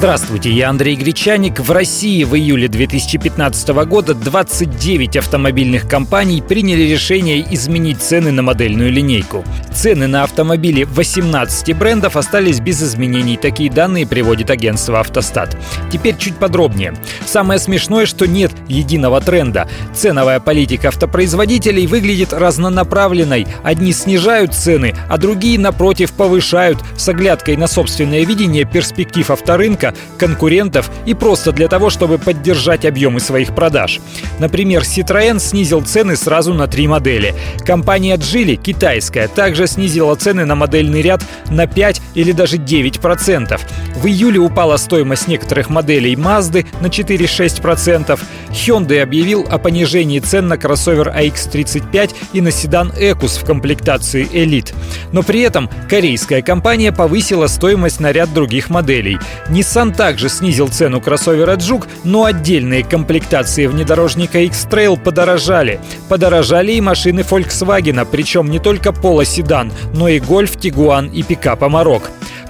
Здравствуйте, я Андрей Гречаник. В России в июле 2015 года 29 автомобильных компаний приняли решение изменить цены на модельную линейку. Цены на автомобили 18 брендов остались без изменений. Такие данные приводит агентство «Автостат». Теперь чуть подробнее. Самое смешное, что нет единого тренда. Ценовая политика автопроизводителей выглядит разнонаправленной. Одни снижают цены, а другие, напротив, повышают с оглядкой на собственное видение перспектив авторынка конкурентов и просто для того, чтобы поддержать объемы своих продаж. Например, Citroën снизил цены сразу на три модели. Компания Geely, китайская, также снизила цены на модельный ряд на 5 или даже 9%. В июле упала стоимость некоторых моделей Mazda на 4-6%. Hyundai объявил о понижении цен на кроссовер AX35 и на седан Ecus в комплектации Elite. Но при этом корейская компания повысила стоимость на ряд других моделей. Nissan также снизил цену кроссовера Juke, но отдельные комплектации внедорожника X-Trail подорожали. Подорожали и машины Volkswagen, причем не только Polo седан, но и Golf, Tiguan и пикап Amarok.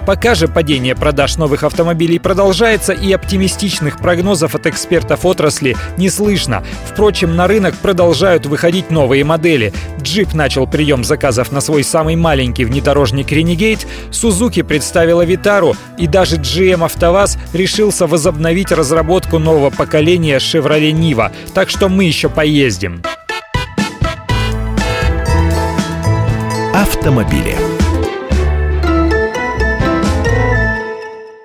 Пока же падение продаж новых автомобилей продолжается и оптимистичных прогнозов от экспертов отрасли не слышно. Впрочем, на рынок продолжают выходить новые модели. Jeep начал прием заказов на свой самый маленький внедорожник Renegade, Suzuki представила Vitaro и даже GM АвтоВАЗ решился возобновить разработку нового поколения Chevrolet Niva. Так что мы еще поездим. Автомобили.